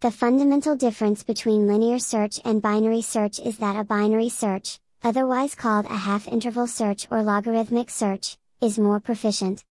The fundamental difference between linear search and binary search is that a binary search, otherwise called a half-interval search or logarithmic search, is more proficient.